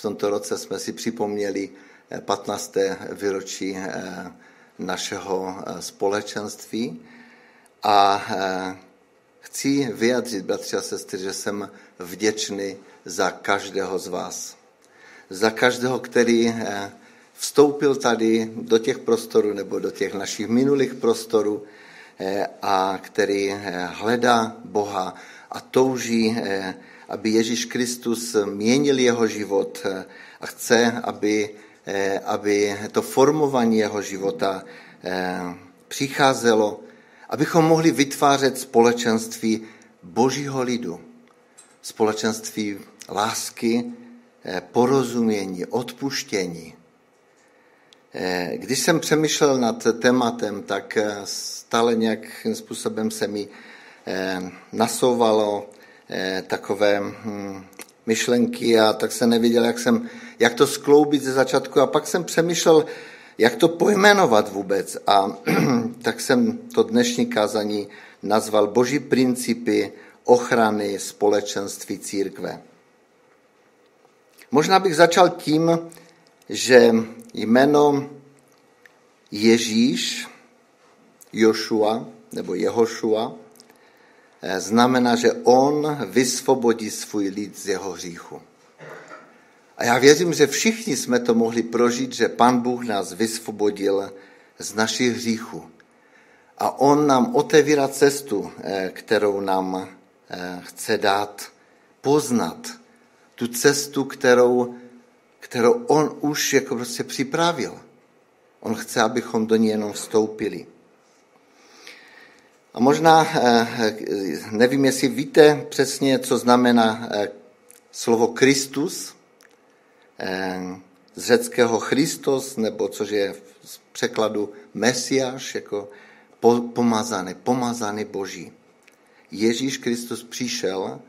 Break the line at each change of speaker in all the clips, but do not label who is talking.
v tomto roce jsme si připomněli 15. výročí našeho společenství a chci vyjadřit, bratři a sestry, že jsem vděčný za každého z vás. Za každého, který vstoupil tady do těch prostorů nebo do těch našich minulých prostorů eh, a který eh, hledá Boha a touží, eh, aby Ježíš Kristus měnil jeho život a chce, aby, aby to formování jeho života přicházelo, abychom mohli vytvářet společenství božího lidu, společenství lásky, porozumění, odpuštění, Eh, když jsem přemýšlel nad tématem, tak eh, stále nějakým způsobem se mi eh, nasouvalo takové hm, myšlenky a tak jsem nevěděl, jak, jsem, jak to skloubit ze začátku. A pak jsem přemýšlel, jak to pojmenovat vůbec. A tak jsem to dnešní kázání nazval Boží principy ochrany společenství církve. Možná bych začal tím, že jméno Ježíš, Jošua nebo Jehošua, eh, znamená, že on vysvobodí svůj lid z jeho hříchu. A já věřím, že všichni jsme to mohli prožít, že Pan Bůh nás vysvobodil z našich hříchů. A on nám otevírá cestu, eh, kterou nám eh, chce dát poznat. Tu cestu, kterou kterou on už jako prostě připravil. On chce, abychom do ní jenom vstoupili. A možná, eh, nevím, jestli víte přesně, co znamená eh, slovo Kristus, eh, z řeckého Christos, nebo což je v překladu Mesiáš, jako pomazaný, pomazaný Boží. Ježíš Kristus přišel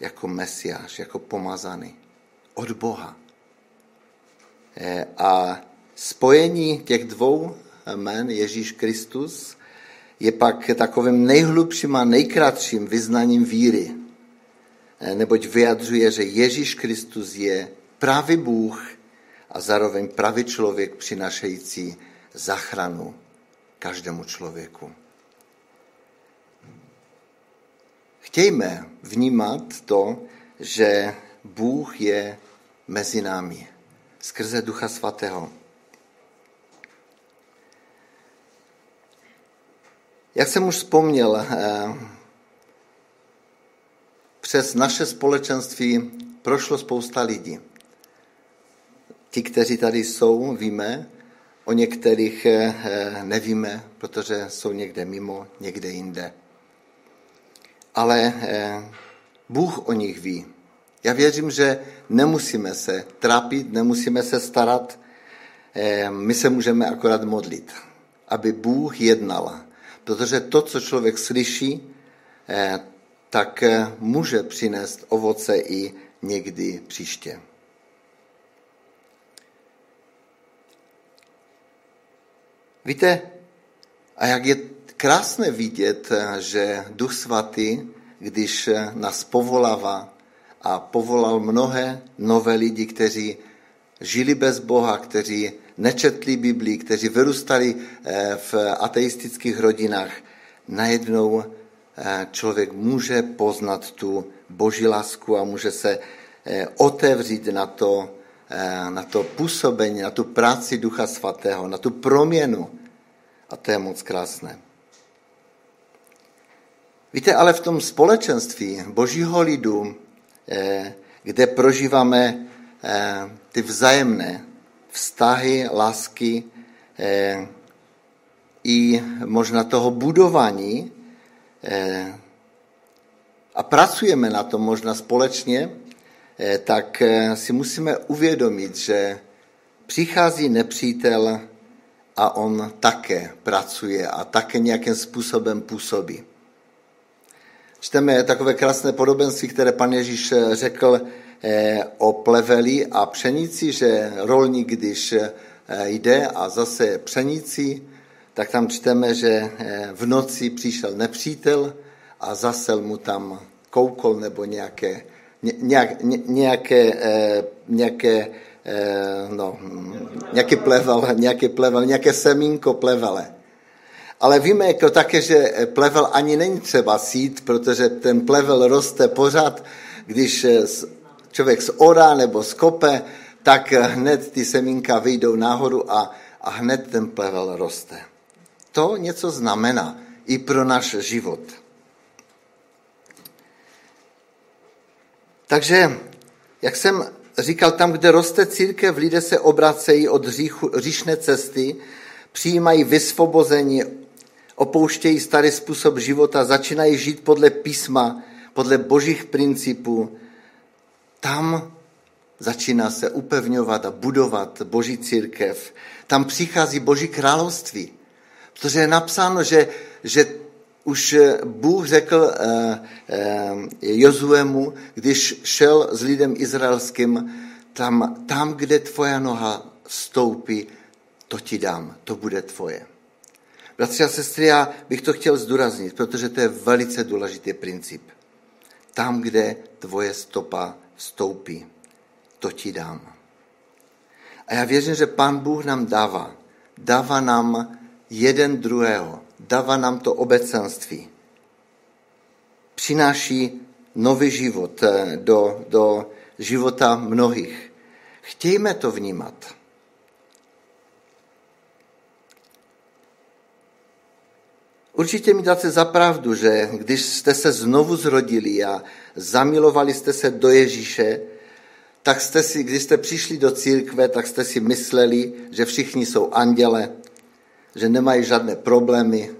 jako Mesiáš, jako pomazaný od Boha. A spojení těch dvou jmen Ježíš Kristus je pak takovým nejhlubším a nejkratším vyznaním víry, eh, neboť vyjadřuje, že Ježíš Kristus je pravý Bůh a zároveň pravý člověk přinašající zachranu každému člověku. Chtějme vnímat to, že Bůh je mezi námi skrze Ducha Svatého. Jak jsem už vzpomněl, eh, přes naše společenství prošlo spousta lidí. Ti, kteří tady jsou, víme, o některých eh, nevíme, protože jsou někde mimo, někde jinde. Ale eh, Bůh o nich ví. Já věřím, že nemusíme se trápit, nemusíme se starat, my se můžeme akorát modlit, aby Bůh jednal. Protože to, co člověk slyší, eh, tak eh, může přinést ovoce i někdy příště. Víte, a jak je krásné vidět, že Duch Svatý, když nás povolává a povolal mnohé nové lidi, kteří žili bez Boha, kteří nečetli Biblii, kteří vyrůstali eh, v ateistických rodinách. Najednou eh, člověk může poznat tu boží lásku a může se eh, otevřít na to, na to působení, na tu práci Ducha Svatého, na tu proměnu. A to je moc krásné. Víte, ale v tom společenství božího lidu kde prožíváme ty vzájemné vztahy, lásky eh, i možná toho budování a pracujeme na tom možná společně, tak si musíme uvědomit, že přichází nepřítel a on také pracuje a také nějakým způsobem působí. Čteme takové krásné podobenství, které pan Ježíš eh, řekl eh, o pleveli a pšenici, že rolník, když eh, jde a zase pšenici, tak tam čteme, že v noci přišel nepřítel a zasel mu tam koukol nebo nějaké nějak, ně, nějaké, eh, nějaké, eh, no, nějaký plevel, nějaký plevel, nějaké semínko plevele. Ale víme jako také, že plevel ani není třeba sít, protože ten plevel roste pořád, když eh, člověk z ora nebo z kope, tak hned ty semínka vyjdou nahoru a, a hned ten plevel roste. To něco znamená i pro náš život. Takže, jak jsem říkal, tam, kde roste církev, lidé se obracejí od říchu, říšné cesty, přijímají vysvobození, opouštějí starý způsob života, začínají žít podle písma, podle božích principů. Tam začíná se upevňovat a budovat boží církev. Tam přichází boží království. Protože je napsáno, že, že už Bůh řekl eh, eh, Jozuemu, když šel s lidem izraelským, tam, tam, kde tvoja noha stoupí, to ti dám, to bude tvoje. Bratři a sestry, já bych to chtěl zdůraznit, protože to je velice důležitý princip. Tam, kde tvoje stopa stoupí, to ti dám. A já věřím, že Pán Bůh nám dává. Dává nám jeden druhého. Dává nám to obecenství. Přináší nový život eh, do, do života mnohých. Chtějme to vnímat. Určitě mi dáte za pravdu, že když jste se znovu zrodili a zamilovali jste se do Ježíše, tak jste si, když jste přišli do církve, tak jste si mysleli, že všichni jsou anděle, že nemají žádné problémy,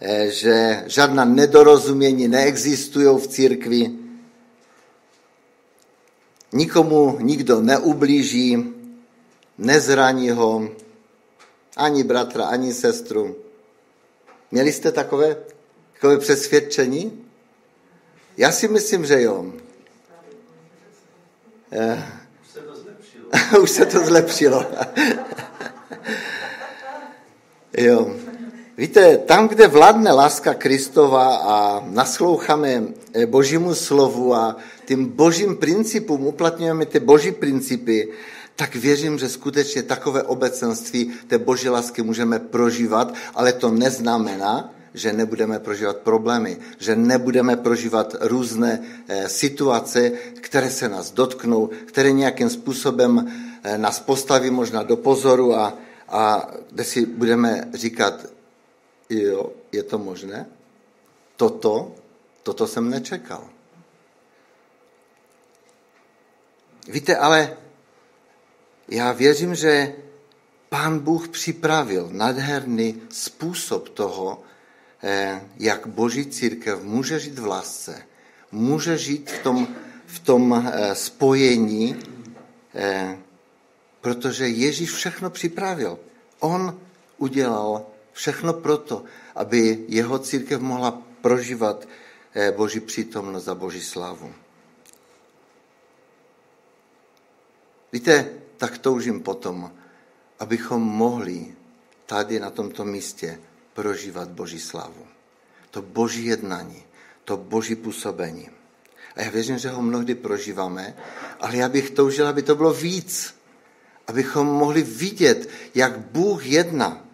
eh, že žádná nedorozumění neexistují v církvi, nikomu nikdo neublíží, nezraní ho, ani bratra, ani sestru. Měli jste takové, takové přesvědčení? Já si myslím, že jo.
Eh. Už se to zlepšilo.
Už se to zlepšilo. jo. Víte, tam, kde vládne láska Kristova a nasloucháme eh, božímu slovu a tím božím principům, uplatňujeme ty boží principy, tak věřím, že skutečně takové obecenství té boží lásky můžeme prožívat, ale to neznamená, že nebudeme prožívat problémy, že nebudeme prožívat různé eh, situace, které se nás dotknou, které nějakým způsobem eh, nás postaví možná do pozoru a, a kde si budeme říkat, jo, je to možné? Toto, toto jsem nečekal. Víte, ale já věřím, že Pán Bůh připravil nádherný způsob toho, eh, jak Boží církev může žít v lásce, může žít v tom, v tom eh, spojení, eh, protože Ježíš všechno připravil. On udělal všechno proto, aby jeho církev mohla prožívat Boží přítomnost a Boží slávu. Víte, tak toužím potom, abychom mohli tady na tomto místě prožívat Boží slávu. To Boží jednání, to Boží působení. A já věřím, že ho mnohdy prožíváme, ale já bych toužil, aby to bylo víc. Abychom mohli vidět, jak Bůh jedná.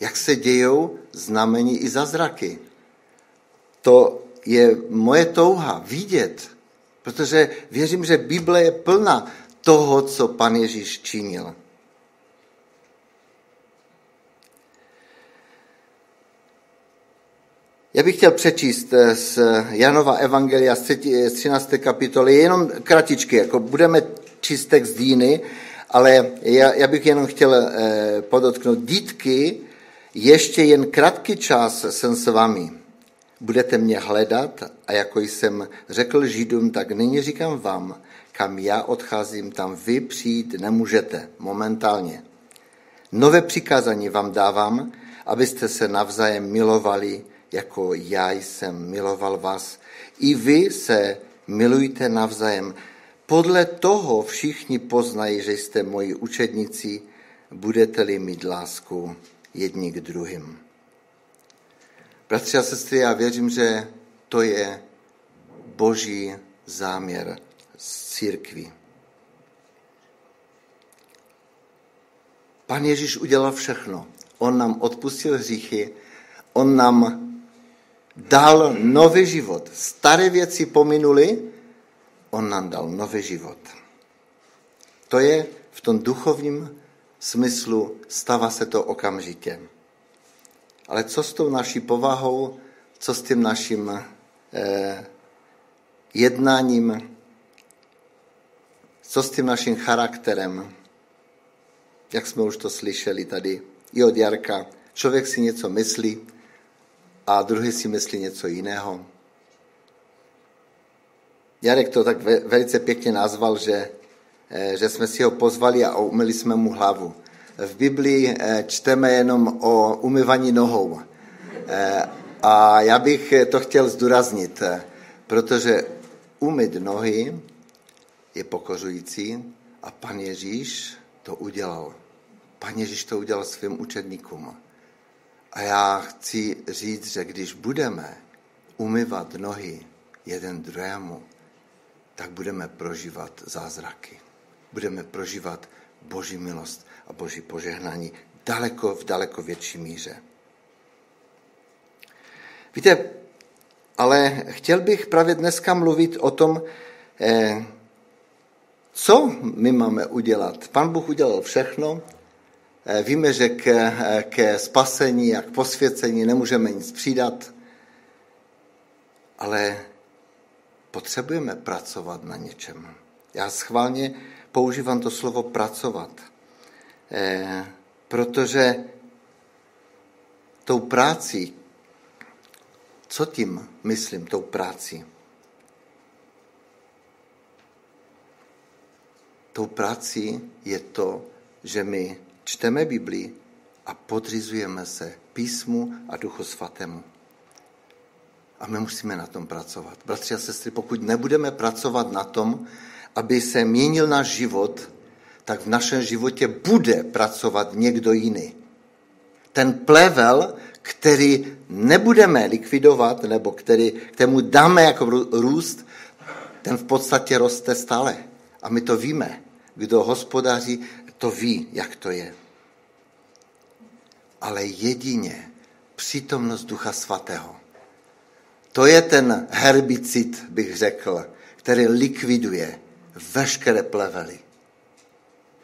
Jak se dějou znamení i zázraky. To je moje touha vidět, protože věřím, že Bible je plná toho, co pan Ježíš činil. Já bych chtěl přečíst eh, z Janova Evangelia z 13. kapitoly, jenom kratičky, jako budeme číst text díny, ale já, já bych jenom chtěl eh, podotknout, dítky, ještě jen krátký čas jsem s vámi. Budete mě hledat a jako jsem řekl Židům, tak nyní říkám vám, kam já odcházím, tam vy přijít nemůžete momentálně. Nové přikázání vám dávám, abyste se navzájem milovali, jako já jsem miloval vás. I vy se milujte navzájem. Podle toho všichni poznají, že jste moji učedníci, budete-li mít lásku jedni k druhým. Bratři a sestry, já věřím, že to je boží záměr s církví. Pan Ježíš udělal všechno. On nám odpustil hříchy, on nám dal nový život. Staré věci pominuli, on nám dal nový život. To je v tom duchovním smyslu, stává se to okamžitě. Ale co s tou naší povahou, co s tím naším eh, jednáním, co s tím naším charakterem, jak jsme už to slyšeli tady i od Jarka. Člověk si něco myslí a druhý si myslí něco jiného. Jarek to tak velice pěkně nazval, že, eh, že jsme si ho pozvali a umyli jsme mu hlavu. V Biblii eh, čteme jenom o umyvaní nohou. Eh, a já bych to chtěl zdůraznit, protože umyt nohy je pokořující a pan Ježíš to udělal. Pan Ježíš to udělal svým učedníkům. A já chci říct, že když budeme umyvat nohy jeden druhému, tak budeme prožívat zázraky. Budeme prožívat Boží milost a Boží požehnání daleko, v daleko větší míře. Víte, ale chtěl bych právě dneska mluvit o tom, eh, co my máme udělat. Pan Bůh udělal všechno, Eh, víme, že ke, eh, ke spasení a k posvěcení nemůžeme nic přidat, ale potřebujeme pracovat na něčem. Já schválně používám to slovo pracovat, eh, protože tou práci, co tím myslím, tou práci? Tou práci je to, že my čteme Biblii a podřizujeme se písmu a duchu svatému. A my musíme na tom pracovat. Bratři a sestry, pokud nebudeme pracovat na tom, aby se měnil náš život, tak v našem životě bude pracovat někdo jiný. Ten plevel, který nebudeme likvidovat, nebo který, kterému dáme jako růst, ten v podstatě roste stále. A my to víme. Kdo hospodaří to ví, jak to je. Ale jedině přítomnost Ducha Svatého. To je ten herbicid, bych řekl, který likviduje veškeré plevely.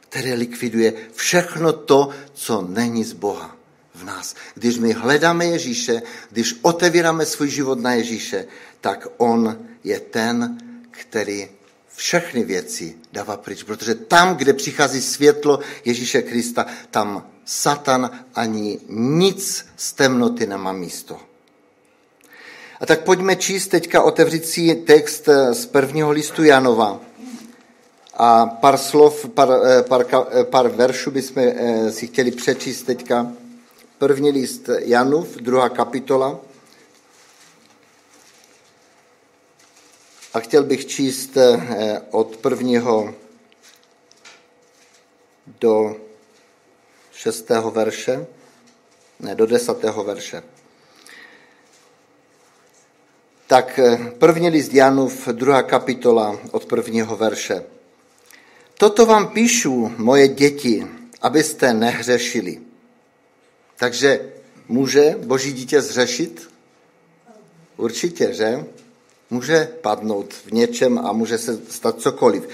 Který likviduje všechno to, co není z Boha v nás. Když my hledáme Ježíše, když otevíráme svůj život na Ježíše, tak on je ten, který všechny věci dává pryč, protože tam, kde přichází světlo Ježíše Krista, tam Satan ani nic z temnoty nemá místo. A tak pojďme číst teďka otevřít si text z prvního listu Janova. A pár slov, pár, eh, pár, eh, pár veršů bychom eh, si chtěli přečíst teďka. První list Janův, druhá kapitola. A chtěl bych číst eh, od prvního do šestého verše, ne, do desátého verše. Tak eh, první list Janův, druhá kapitola od prvního verše. Toto vám píšu, moje děti, abyste nehřešili. Takže může boží dítě zřešit? Určitě, že? Může padnout v něčem a může se stát cokoliv.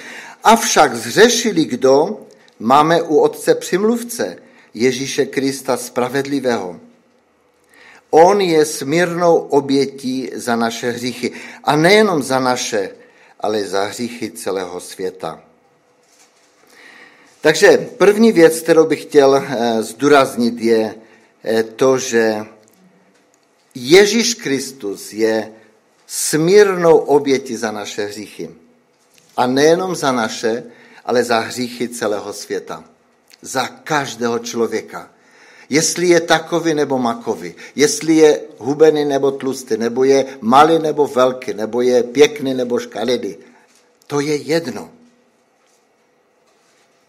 Avšak zřešili kdo? Máme u Otce přimluvce, Ježíše Krista spravedlivého. On je smírnou obětí za naše hříchy. A nejenom za naše, ale za hříchy celého světa. Takže první věc, kterou bych chtěl eh, zdůraznit, je eh, to, že Ježíš Kristus je smírnou oběti za naše hříchy. A nejenom za naše, ale za hříchy celého světa. Za každého člověka. Jestli je takový nebo makový, jestli je hubený nebo tlustý, nebo je malý nebo velký, nebo je pěkný nebo škaredý, to je jedno.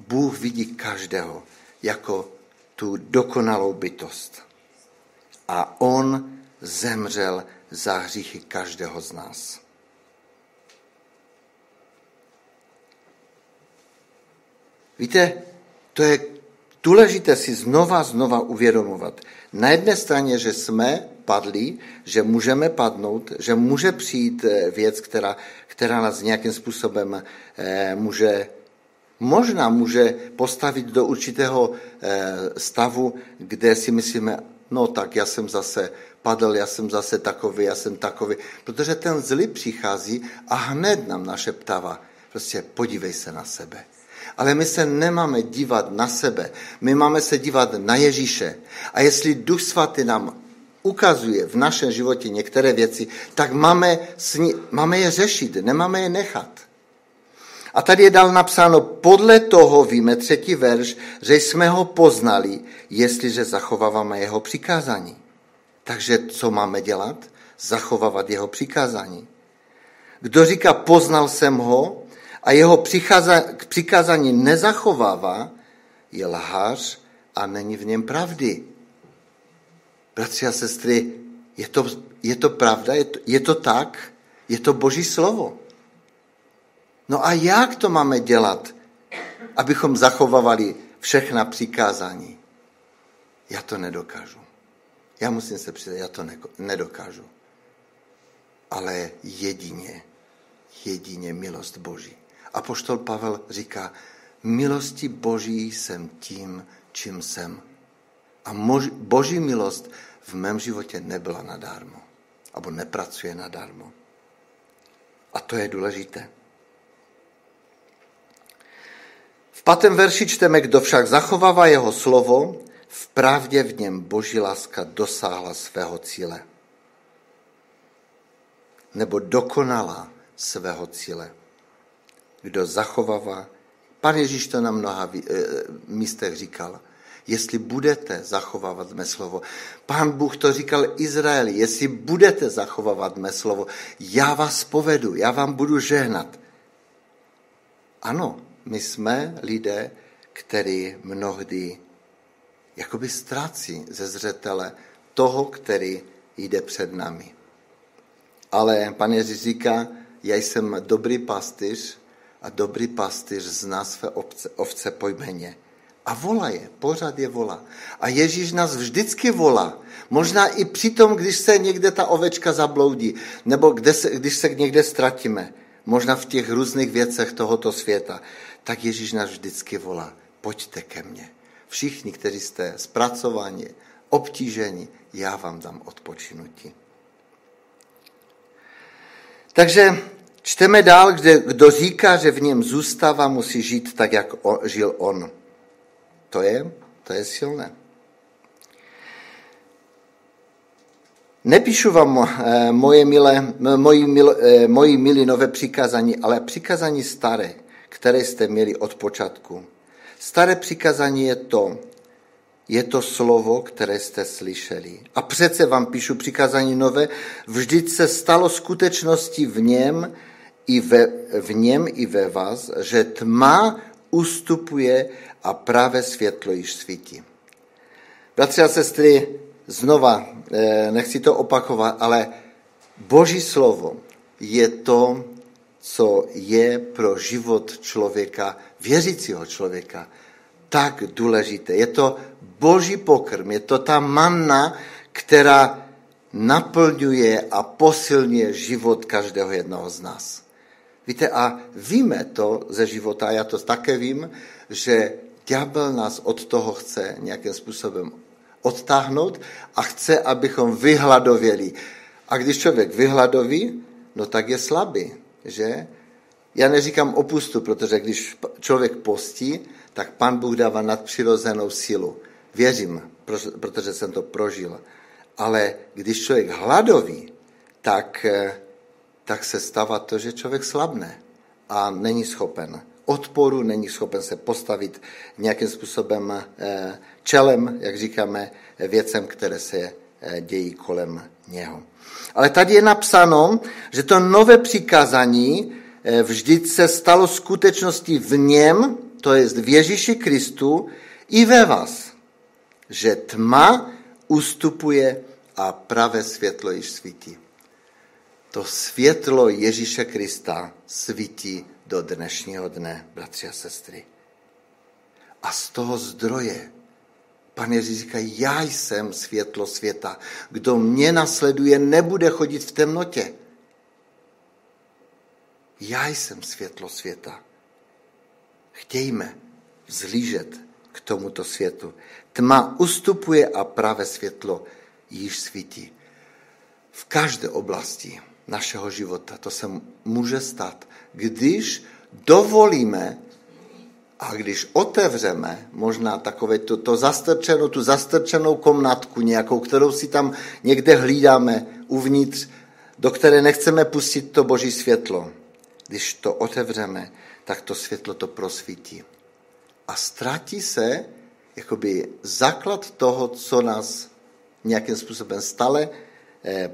Bůh vidí každého jako tu dokonalou bytost. A on zemřel za hříchy každého z nás. Víte, to je důležité si znova, znova uvědomovat. Na jedné straně, že jsme padli, že můžeme padnout, že může přijít eh, věc, která, která nás nějakým způsobem eh, může, možná může postavit do určitého eh, stavu, kde si myslíme, no tak já jsem zase padl, já jsem zase takový, já jsem takový, protože ten zlý přichází a hned nám našeptává, prostě podívej se na sebe. Ale my se nemáme dívat na sebe, my máme se dívat na Ježíše. A jestli Duch Svatý nám ukazuje v našem životě některé věci, tak máme, máme je řešit, nemáme je nechat. A tady je dal napsáno, podle toho víme třetí verš, že jsme ho poznali, jestliže zachováváme jeho přikázání. Takže co máme dělat? Zachovávat jeho přikázání. Kdo říká, poznal jsem ho a jeho přikázání nezachovává, je lhář a není v něm pravdy. Bratři a sestry, je to, je to pravda? Je to, je to tak? Je to boží slovo. No a jak to máme dělat, abychom zachovávali všechna přikázání? Já to nedokážu. Já musím se přiznat, já to nedokážu. Ale jedině, jedině milost Boží. A poštol Pavel říká, milosti Boží jsem tím, čím jsem. A mož, Boží milost v mém životě nebyla nadarmo. Abo nepracuje nadarmo. A to je důležité. V pátém verši čteme, kdo však zachovává jeho slovo, v pravdě v něm boží láska dosáhla svého cíle. Nebo dokonala svého cíle. Kdo zachovává, pan Ježíš to na mnoha eh, místech říkal, jestli budete zachovávat mé slovo. Pán Bůh to říkal Izraeli, jestli budete zachovávat mé slovo, já vás povedu, já vám budu žehnat. Ano, my jsme lidé, který mnohdy jakoby ztrácí ze zřetele toho, který jde před nami. Ale pan Ježíš říká, já jsem dobrý pastýř a dobrý pastýř zná své ovce, ovce po jméně. A volá je, pořád je volá. A Ježíš nás vždycky volá. Možná i přitom, když se někde ta ovečka zabloudí, nebo kde se, když se někde ztratíme, možná v těch různých věcech tohoto světa, tak Ježíš nás vždycky volá. Pojďte ke mně. Všichni, kteří jste zpracovaní, obtíženi, já vám dám odpočinutí. Takže čteme dál, kde kdo říká, že v něm zůstává, musí žít tak, jak žil on. To je, to je silné. Nepíšu vám eh, moje, milé, moji, mil, eh, moji milí nové přikázání, ale přikázání staré, které jste měli od počátku. Staré přikázání je to, je to slovo, které jste slyšeli. A přece vám píšu přikázání nové, vždyť se stalo skutečností v něm, i ve, v něm i ve vás, že tma ustupuje a pravé světlo již svítí. Bratři a sestry, znova, eh, nechci to opakovat, ale Boží slovo je to, co je pro život člověka, věřícího člověka, tak důležité. Je to boží pokrm, je to ta manna, která naplňuje a posilňuje život každého jednoho z nás. Víte, a víme to ze života, já to také vím, že ďábel nás od toho chce nějakým způsobem odtáhnout a chce, abychom vyhladověli. A když člověk vyhladoví, no tak je slabý, že? Já neříkám opustu, protože když člověk postí, tak pan Bůh dává nadpřirozenou sílu. Věřím, protože jsem to prožil. Ale když člověk hladoví, tak, eh, tak se stává to, že člověk slabne a není schopen odporu, není schopen se postavit nějakým způsobem eh, čelem, jak říkáme, věcem, které se eh, dějí kolem něho. Ale tady je napsáno, že to nové přikázání eh, vždyť se stalo skutečností v něm, to je v Ježíši Kristu, i ve vás, že tma ustupuje a pravé světlo již svítí. To světlo Ježíše Krista svítí do dnešního dne, bratři a sestry. a z toho zdroje. Pane Ježíš říká, já jsem světlo světa. Kdo mě nasleduje, nebude chodit v temnotě. Já jsem světlo světa. Chtějme vzlížet k tomuto světu. Tma ustupuje a pravé světlo již svítí. V každé oblasti našeho života to se může stát, když dovolíme a když otevřeme možná takové to, to zastrčenou, tu zastrčenou komnatku nějakou, kterou si tam někde hlídáme uvnitř, do které nechceme pustit to boží světlo, když to otevřeme, tak to světlo to prosvítí. A ztratí se jakoby základ toho, co nás nějakým způsobem stále eh,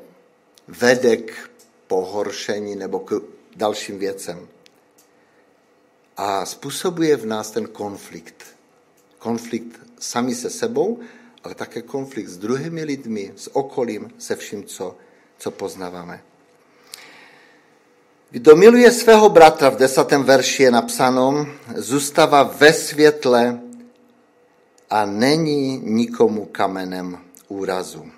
vede k pohoršení nebo k dalším věcem. A způsobuje v nás ten konflikt. Konflikt sami se sebou, ale také konflikt s druhými lidmi, s okolím, se vším, co, co poznáváme. Kdo miluje svého bratra, v desátém verši je napsáno, zůstává ve světle a není nikomu kamenem úrazu.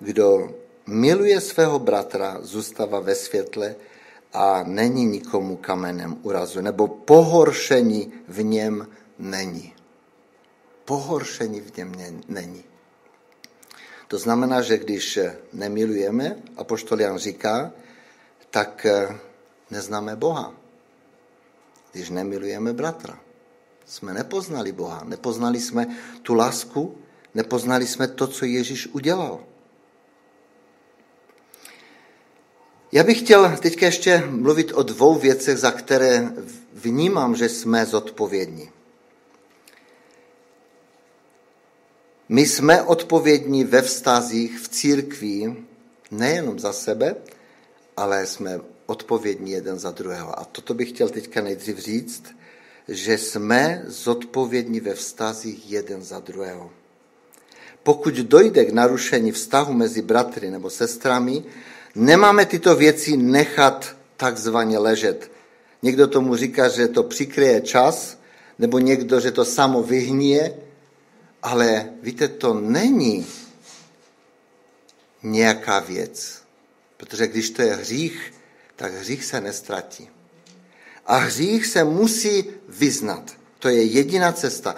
Kdo miluje svého bratra, zůstává ve světle a není nikomu kamenem úrazu, nebo pohoršení v něm není. Pohoršení v něm není. To znamená, že když nemilujeme, a poštolian říká, tak eh, neznáme Boha. Když nemilujeme bratra. Jsme nepoznali Boha, nepoznali jsme tu lásku, nepoznali jsme to, co Ježíš udělal. Já bych chtěl teď ještě mluvit o dvou věcech, za které vnímám, že jsme zodpovědní. My jsme odpovědní ve vztazích v církvi nejenom za sebe, ale jsme odpovědní jeden za druhého. A toto bych chtěl teďka nejdřív říct, že jsme zodpovědní ve vztazích jeden za druhého. Pokud dojde k narušení vztahu mezi bratry nebo sestrami, nemáme tyto věci nechat takzvaně ležet. Někdo tomu říká, že to přikryje čas, nebo někdo, že to samo vyhníje, ale víte, to není nějaká věc. Protože když to je hřích, tak hřích se nestratí. A hřích se musí vyznat. To je jediná cesta.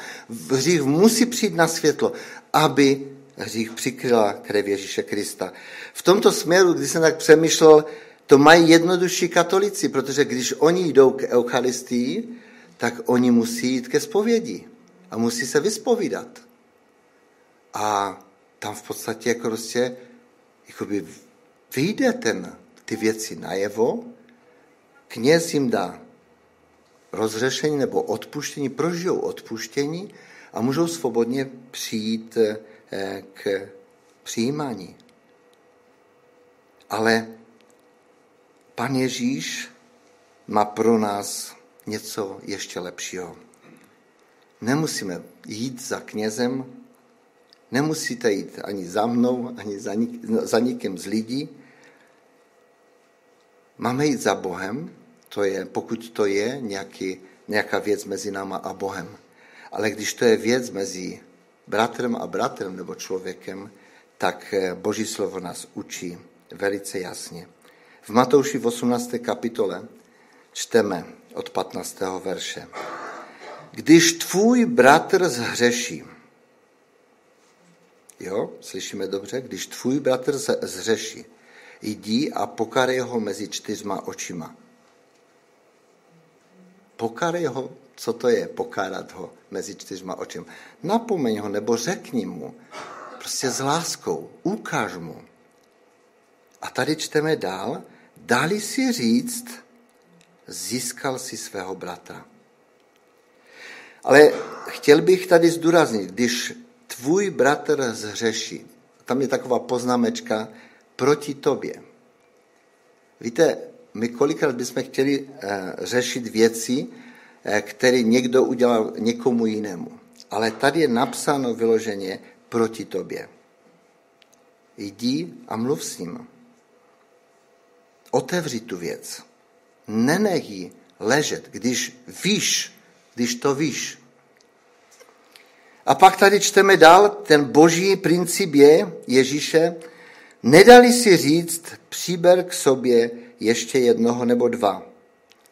Hřích musí přijít na světlo, aby hřích přikryla krev Ježíše Krista. V tomto směru, když jsem tak přemýšlel, to mají jednodušší katolici, protože když oni jdou k Eucharistii, tak oni musí jít ke zpovědi a musí se vyspovídat. A tam v podstatě jako prostě jakoby vyjde ten, ty věci najevo, kněz jim dá rozřešení nebo odpuštění, prožijou odpuštění a můžou svobodně přijít eh, k přijímání. Ale pan Ježíš má pro nás něco ještě lepšího. Nemusíme jít za knězem, nemusíte jít ani za mnou, ani za, nik, za nikým z lidí. Máme jít za Bohem, to je, pokud to je nějaký, nějaká věc mezi náma a Bohem. Ale když to je věc mezi bratrem a bratrem nebo člověkem, tak eh, Boží slovo nás učí velice jasně. V Matouši v 18. kapitole čteme od 15. verše. Když tvůj bratr zhřeší, jo, slyšíme dobře, když tvůj bratr zhřeší, jdi a pokarej ho mezi čtyřma očima. Pokarej ho, co to je pokárat ho mezi čtyřma očima. Napomeň ho nebo řekni mu, prostě s láskou, ukáž mu. A tady čteme dál, dali si říct, získal si svého bratra. Ale chtěl bych tady zdůraznit, když tvůj bratr zhřeší, tam je taková poznámečka proti tobě. Víte, my kolikrát bychom chtěli eh, řešit věci, eh, které někdo udělal někomu jinému. Ale tady je napsáno vyloženě proti tobě. Jdi a mluv s ním. Otevři tu věc. Nenech ji ležet, když víš, když to víš. A pak tady čteme dál, ten boží princip je Ježíše, nedali si říct, příber k sobě ještě jednoho nebo dva,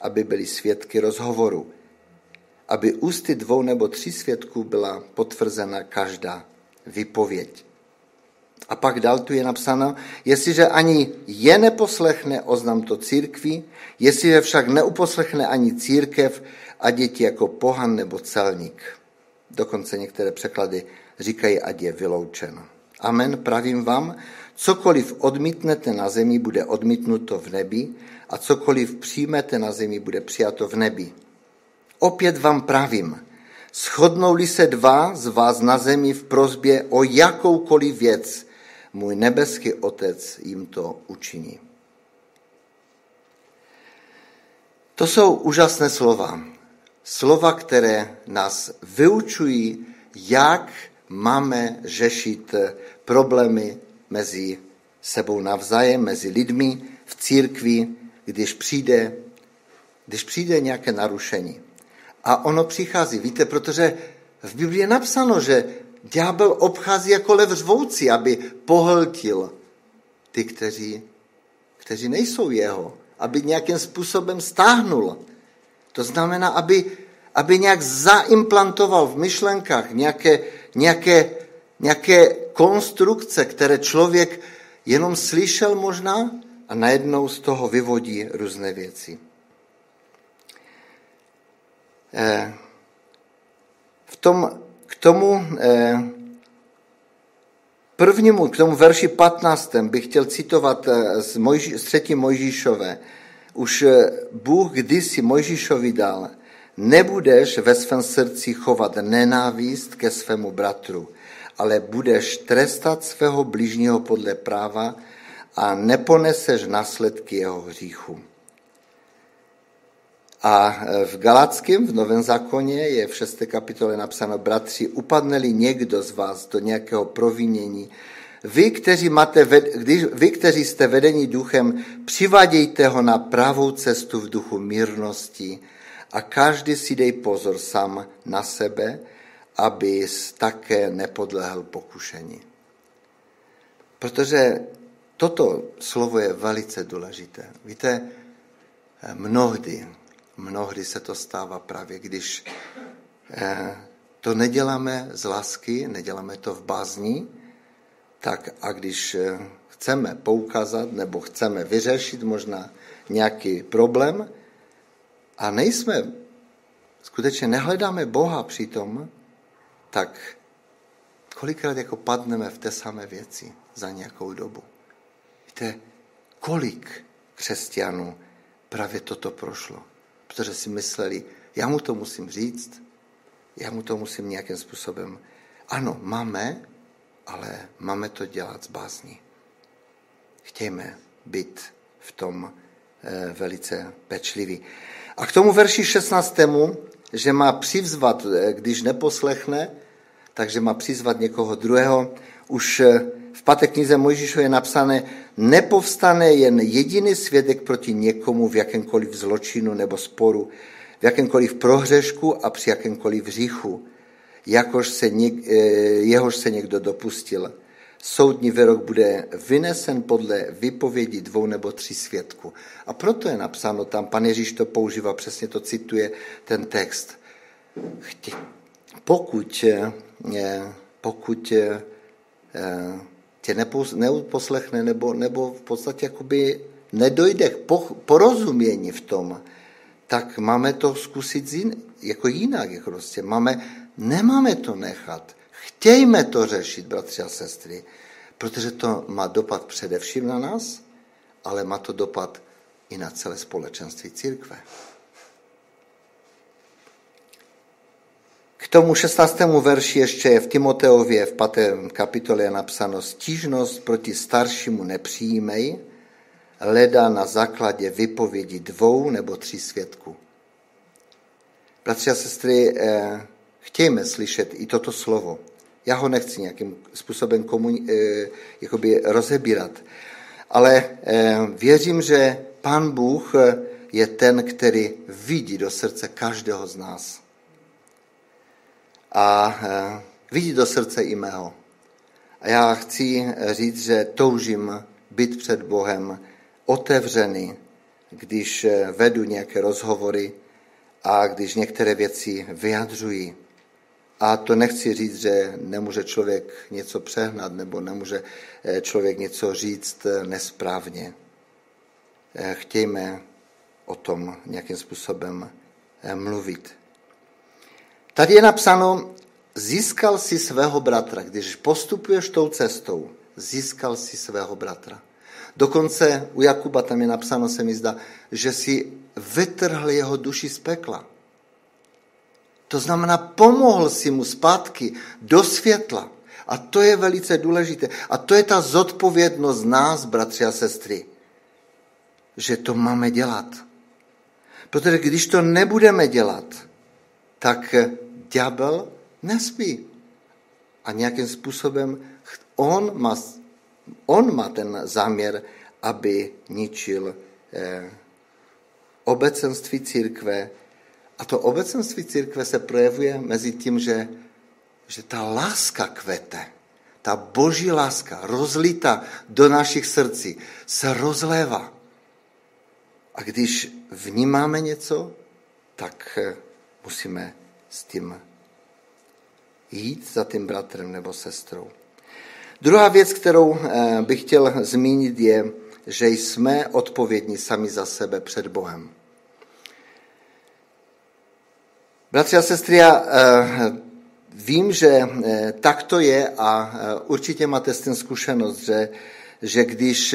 aby byli svědky rozhovoru, aby ústy dvou nebo tří svědků byla potvrzena každá vypověď. A pak dál tu je napsáno, jestliže ani je neposlechne, oznam to církvi, jestliže však neuposlechne ani církev a děti jako pohan nebo celník. Dokonce některé překlady říkají, ať je vyloučen. Amen, pravím vám, cokoliv odmítnete na zemi, bude odmítnuto v nebi a cokoliv přijmete na zemi, bude přijato v nebi. Opět vám pravím, shodnou-li se dva z vás na zemi v prozbě o jakoukoliv věc, můj nebeský Otec jim to učiní. To jsou úžasné slova. Slova, které nás vyučují, jak máme řešit problémy mezi sebou navzájem, mezi lidmi, v církvi, když přijde, když přijde nějaké narušení. A ono přichází, víte, protože v Biblii je napsáno, že ďábel obchází jako lev řvoucí, aby pohltil ty, kteří, kteří nejsou jeho, aby nějakým způsobem stáhnul. To znamená, aby, aby nějak zaimplantoval v myšlenkách nějaké, nějaké, nějaké konstrukce, které člověk jenom slyšel možná a najednou z toho vyvodí různé věci. Eh, v tom tomu eh, prvnímu, k tomu verši 15. bych chtěl citovat eh, z, Mojži, z třetí Mojžíšové. Už Bůh kdysi Mojžíšovi dal, nebudeš ve svém srdci chovat nenávist ke svému bratru, ale budeš trestat svého blížního podle práva a neponeseš následky jeho hříchu. A e, v Galackém, v Novém zákoně, je v 6. kapitole napsáno, bratři, upadne-li někdo z vás do nějakého provinění, vy, kteří, máte, když, vy, kteří jste vedení duchem, přivadějte ho na pravou cestu v duchu mírnosti a každý si dej pozor sám na sebe, aby také nepodlehl pokušení. Protože toto slovo je velice důležité. Víte, mnohdy Mnohdy se to stává právě, když eh, to neděláme z lásky, neděláme to v bázní, tak a když eh, chceme poukázat nebo chceme vyřešit možná nějaký problém a nejsme, skutečně nehledáme Boha přitom, tak kolikrát jako padneme v té samé věci za nějakou dobu. Víte, kolik křesťanů právě toto prošlo protože si mysleli, já mu to musím říct, já mu to musím nějakým způsobem. Ano, máme, ale máme to dělat z bázní. Chtějme být v tom eh, velice pečliví. A k tomu verši 16. že má přivzvat, eh, když neposlechne, takže má přizvat někoho druhého. Už eh, v páté knize Mojžíšu je napsané, nepovstane jen jediný svědek proti někomu v jakémkoliv zločinu nebo sporu, v jakémkoliv prohřešku a při jakémkoliv hříchu, jakož se něk, eh, jehož se někdo dopustil. Soudní výrok bude vynesen podle vypovědi dvou nebo tří svědků. A proto je napsáno tam, pan Ježíš to používá, přesně to cituje ten text. Pokud, eh, pokud eh, tě neuposlechne nebo, nebo v podstatě jakoby nedojde k porozumění v tom, tak máme to zkusit zin, jako jinak. Jako prostě. máme, nemáme to nechat. Chtějme to řešit, bratři a sestry, protože to má dopad především na nás, ale má to dopad i na celé společenství církve. Tomu 16. verši ještě v Timoteově v 5. kapitole je napsáno stížnost proti staršímu nepřijímej, leda na základě vypovědi dvou nebo tří svědků. Bratři a sestry, eh, chtějme slyšet i toto slovo. Já ho nechci nějakým způsobem komuni- eh, jakoby rozebírat, ale eh, věřím, že Pán Bůh je ten, který vidí do srdce každého z nás a eh, vidí do srdce i mého. A já chci říct, že toužím být před Bohem otevřený, když vedu nějaké rozhovory a když některé věci vyjadřují. A to nechci říct, že nemůže člověk něco přehnat nebo nemůže eh, člověk něco říct eh, nesprávně. Eh, chtějme o tom nějakým způsobem mluvit. Tady je napsáno, získal si svého bratra. Když postupuješ tou cestou, získal si svého bratra. Dokonce u Jakuba tam je napsáno, se mi zdá, že si vytrhl jeho duši z pekla. To znamená, pomohl si mu zpátky do světla. A to je velice důležité. A to je ta zodpovědnost nás, bratři a sestry, že to máme dělat. Protože když to nebudeme dělat, tak ďábel nespí. A nějakým způsobem on má, on má ten záměr, aby ničil eh, obecenství církve, a to obecenství církve se projevuje mezi tím, že, že ta láska kvete, ta boží láska rozlita do našich srdcí se rozlévá. A když vnímáme něco, tak eh, musíme s tím jít za tím bratrem nebo sestrou. Druhá věc, kterou eh, bych chtěl zmínit, je, že jsme odpovědní sami za sebe před Bohem. Bratři a sestry, já eh, vím, že eh, tak to je a určitě máte s tím zkušenost, že, že když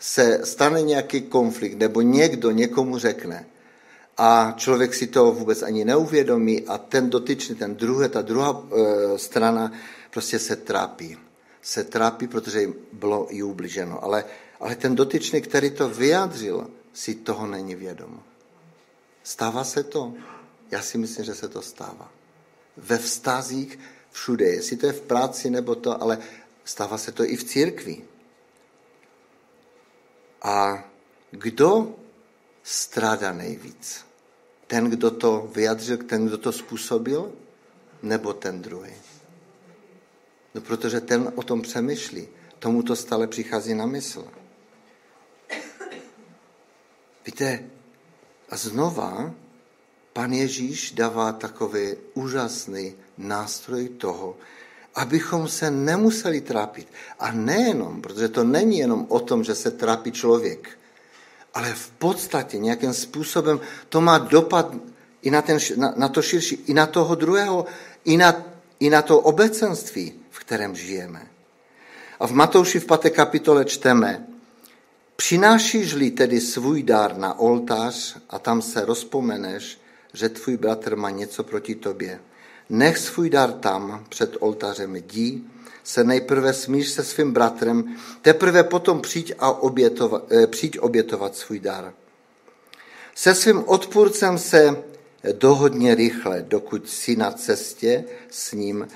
se stane nějaký konflikt nebo někdo někomu řekne a člověk si to vůbec ani neuvědomí a ten dotyčný, ten druhý, ta druhá strana prostě se trápí. Se trápí, protože jim bylo i ubliženo. Ale, ale ten dotyčný, který to vyjádřil, si toho není vědom. Stává se to? Já si myslím, že se to stává. Ve vztazích všude, jestli to je v práci nebo to, ale stává se to i v církvi. A kdo strádá nejvíc? Ten, kdo to vyjadřil, ten, kdo to způsobil, nebo ten druhý? No, protože ten o tom přemýšlí. Tomu to stále přichází na mysl. Víte, a znova Pan Ježíš dává takový úžasný nástroj toho, abychom se nemuseli trápit. A nejenom, protože to není jenom o tom, že se trápí člověk, ale v podstatě nějakým způsobem to má dopad i na, ten, na, na to širší, i na toho druhého, i na, i na to obecenství, v kterém žijeme. A v Matouši v 5. kapitole čteme, přinášíš-li tedy svůj dár na oltář a tam se rozpomeneš, že tvůj bratr má něco proti tobě. Nech svůj dar tam, před oltářem jdi, se nejprve smíš se svým bratrem, teprve potom přijď, a obětovat, eh, přijď obětovat svůj dar. Se svým odpůrcem se dohodně rychle, dokud jsi na cestě s ním,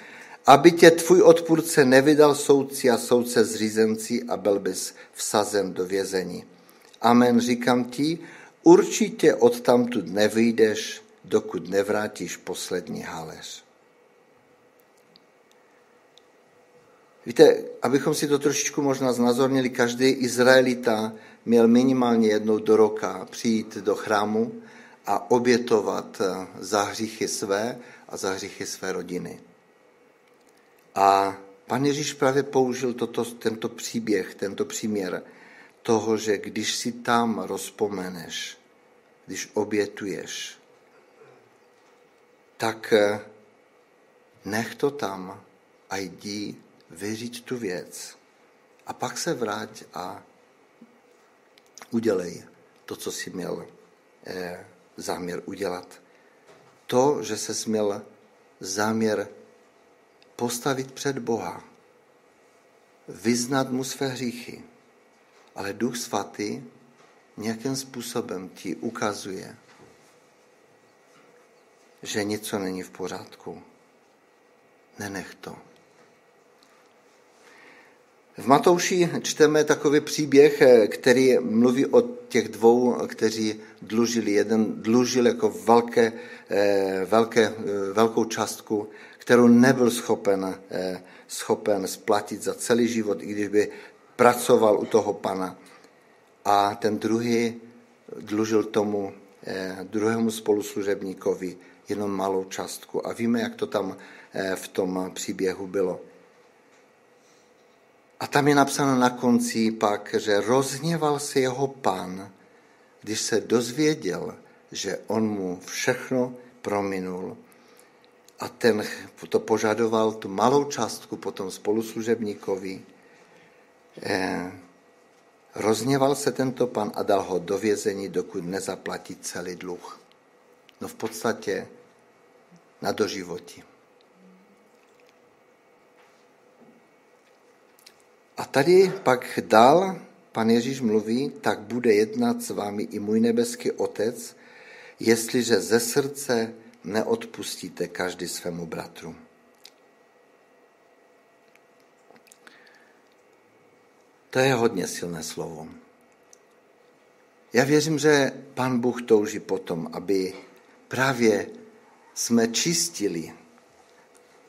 aby tě tvůj odpůrce nevydal soudci a soudce zřízenci a byl bys vsazen do vězení. Amen, říkám ti, určitě odtamtud nevyjdeš, dokud nevrátíš poslední haléř. Víte, abychom si to trošičku možná znázornili, každý Izraelita měl minimálně jednou do roka přijít do chrámu a obětovat eh, za hříchy své a za hříchy své rodiny. A pan Ježíš právě použil toto, tento příběh, tento příměr toho, že když si tam rozpomeneš, když obětuješ, tak eh, nech to tam a jdi vyříct tu věc. A pak se vrať a udělej to, co jsi měl eh, záměr udělat. To, že se měl záměr postavit před Boha, vyznat mu své hříchy, ale Duch Svatý nějakým způsobem ti ukazuje, že něco není v pořádku. Nenech to. V Matouši čteme takový příběh, který mluví o těch dvou, kteří dlužili. Jeden dlužil jako velké, eh, velké, eh, velkou částku, kterou nebyl schopen, eh, schopen splatit za celý život, i když by pracoval u toho pana. A ten druhý dlužil tomu druhému spoluslužebníkovi jenom malou částku. A víme, jak to tam v tom příběhu bylo. A tam je napsáno na konci pak, že rozhněval se jeho pán, když se dozvěděl, že on mu všechno prominul. A ten to požadoval tu malou částku potom spoluslužebníkovi. Eh, rozhněval se tento pan a dal ho do vězení, dokud nezaplatí celý dluh. No v podstatě na doživotí. A tady pak dál pan Ježíš mluví, tak bude jednat s vámi i můj nebeský otec, jestliže ze srdce neodpustíte každý svému bratru. To je hodně silné slovo. Já věřím, že Pan Bůh touží potom, aby právě jsme čistili,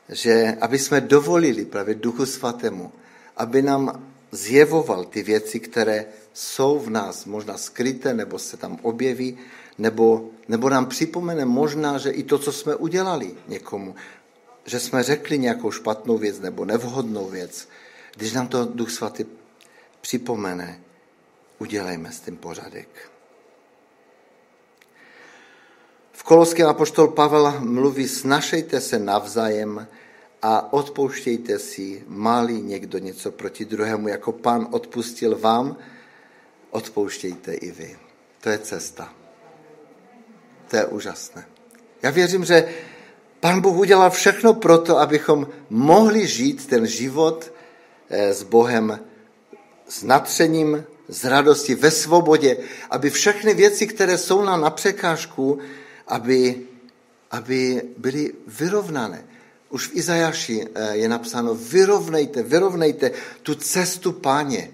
že aby jsme dovolili právě Duchu Svatému, aby nám zjevoval ty věci, které jsou v nás možná skryté, nebo se tam objeví, nebo, nebo nám připomene možná, že i to, co jsme udělali někomu, že jsme řekli nějakou špatnou věc nebo nevhodnou věc, když nám to Duch Svatý připomene, udělejme s tím pořadek. V Koloském apoštol Pavel mluví, snašejte se navzájem a odpouštějte si, malý někdo něco proti druhému, jako pán odpustil vám, odpouštějte i vy. To je cesta. To je úžasné. Já věřím, že Pán Bůh udělal všechno pro to, abychom mohli žít ten život eh, s Bohem s natřením, s radostí, ve svobodě, aby všechny věci, které jsou nám na překážku, aby, aby byly vyrovnané. Už v Izajaši eh, je napsáno, vyrovnejte, vyrovnejte tu cestu páně.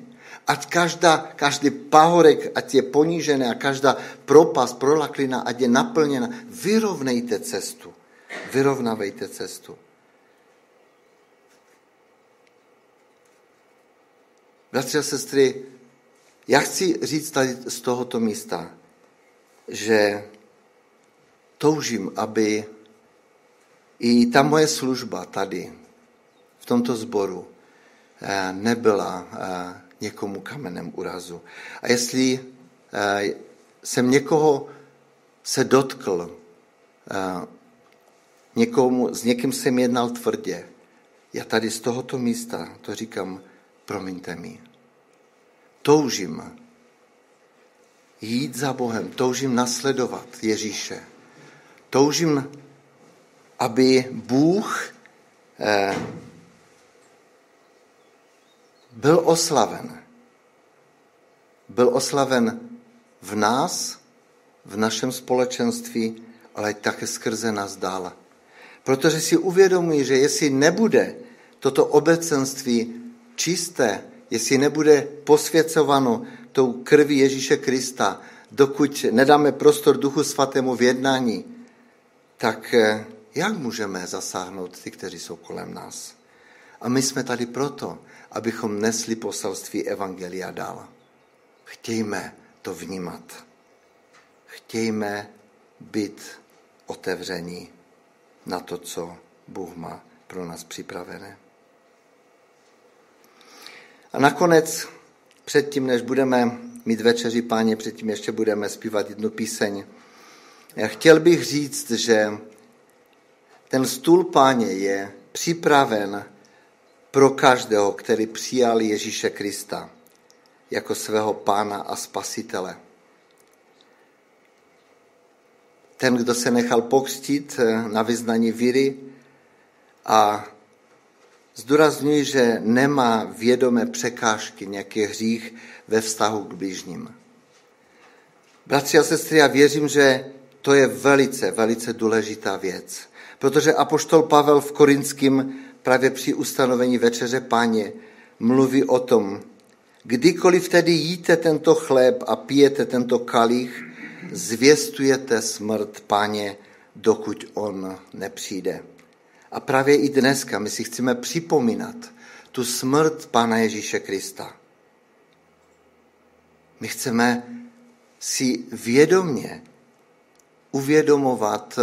Ať každá, každý pahorek, ať je ponížené a každá propast, prolaklina, ať je naplněna. Vyrovnejte cestu. Vyrovnavejte cestu. Bratři a sestry, já chci říct tady z tohoto místa, že toužím, aby i ta moje služba tady, v tomto sboru, eh, nebyla eh, někomu kamenem urazu. A jestli eh, jsem někoho se dotkl, někomu, s někým jsem jednal tvrdě, já tady z tohoto místa to říkám, promiňte mi. Toužím jít za Bohem, toužím nasledovat Ježíše. Toužím aby Bůh eh, byl oslaven. Byl oslaven v nás, v našem společenství, ale také skrze nás dál. Protože si uvědomuji, že jestli nebude toto obecenství čisté, jestli nebude posvěcováno tou krví Ježíše Krista, dokud nedáme prostor Duchu Svatému v jednání, tak eh, jak můžeme zasáhnout ty, kteří jsou kolem nás? A my jsme tady proto, abychom nesli poselství Evangelia dál. Chtějme to vnímat. Chtějme být otevření na to, co Bůh má pro nás připravené. A nakonec, předtím, než budeme mít večeři páně, předtím ještě budeme zpívat jednu píseň, já chtěl bych říct, že ten stůl páně je připraven pro každého, který přijal Ježíše Krista jako svého pána a spasitele. Ten, kdo se nechal pokřtít na vyznání víry a zdůrazňuji, že nemá vědomé překážky, nějaký hřích ve vztahu k blížním. Bratři a sestry, já věřím, že to je velice, velice důležitá věc. Protože apoštol Pavel v Korinském právě při ustanovení večeře páně mluví o tom, kdykoliv tedy jíte tento chléb a pijete tento kalich, zvěstujete smrt páně, dokud on nepřijde. A právě i dneska my si chceme připomínat tu smrt Pána Ježíše Krista. My chceme si vědomně uvědomovat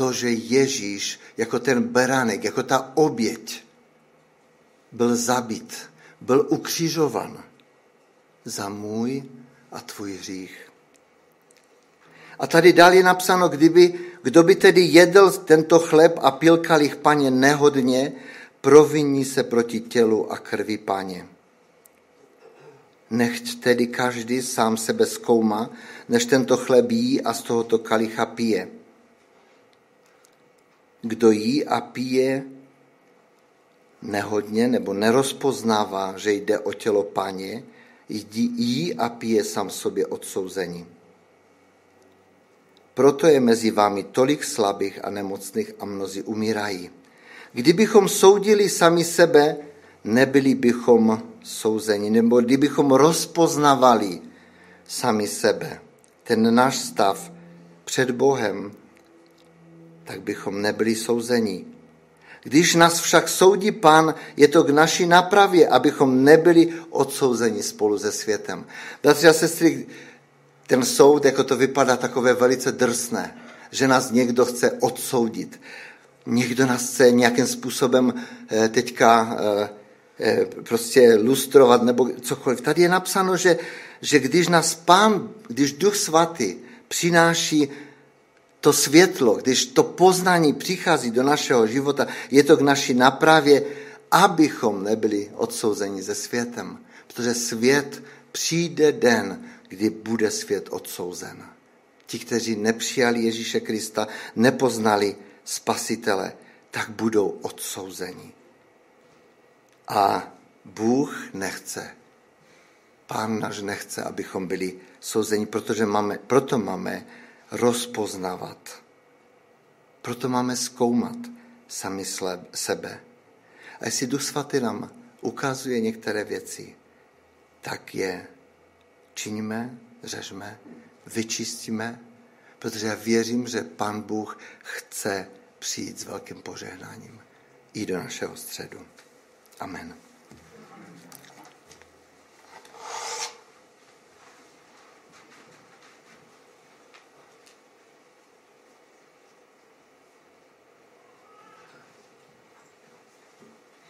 to, že Ježíš jako ten beránek, jako ta oběť byl zabit, byl ukřižovan za můj a tvůj hřích. A tady dál je napsáno, kdyby, kdo by tedy jedl tento chleb a pil kalich paně nehodně, proviní se proti tělu a krvi paně. Nechť tedy každý sám sebe zkoumá, než tento chleb jí a z tohoto kalicha pije. Kdo jí a pije nehodně nebo nerozpoznává, že jde o tělo paně, jí a pije sám sobě odsouzení. Proto je mezi vámi tolik slabých a nemocných a mnozí umírají. Kdybychom soudili sami sebe, nebyli bychom souzeni, nebo kdybychom rozpoznavali sami sebe, ten náš stav před Bohem, tak bychom nebyli souzeni. Když nás však soudí Pán, je to k naší napravě, abychom nebyli odsouzeni spolu se světem. Bratři a sestry, ten soud, jako to vypadá takové velice drsné, že nás někdo chce odsoudit. Někdo nás chce nějakým způsobem eh, teďka eh, eh, prostě lustrovat nebo cokoliv. Tady je napsáno, že, že když nás pán, když duch svatý přináší to světlo, když to poznání přichází do našeho života, je to k naší napravě, abychom nebyli odsouzeni ze světem. Protože svět přijde den, kdy bude svět odsouzen. Ti, kteří nepřijali Ježíše Krista, nepoznali spasitele, tak budou odsouzeni. A Bůh nechce, Pán náš nechce, abychom byli souzeni, protože máme, proto máme rozpoznávat. Proto máme zkoumat sami sebe. A jestli Duch Svatý nám ukazuje některé věci, tak je činíme, řežme, vyčistíme, protože já věřím, že Pan Bůh chce přijít s velkým požehnáním i do našeho středu. Amen.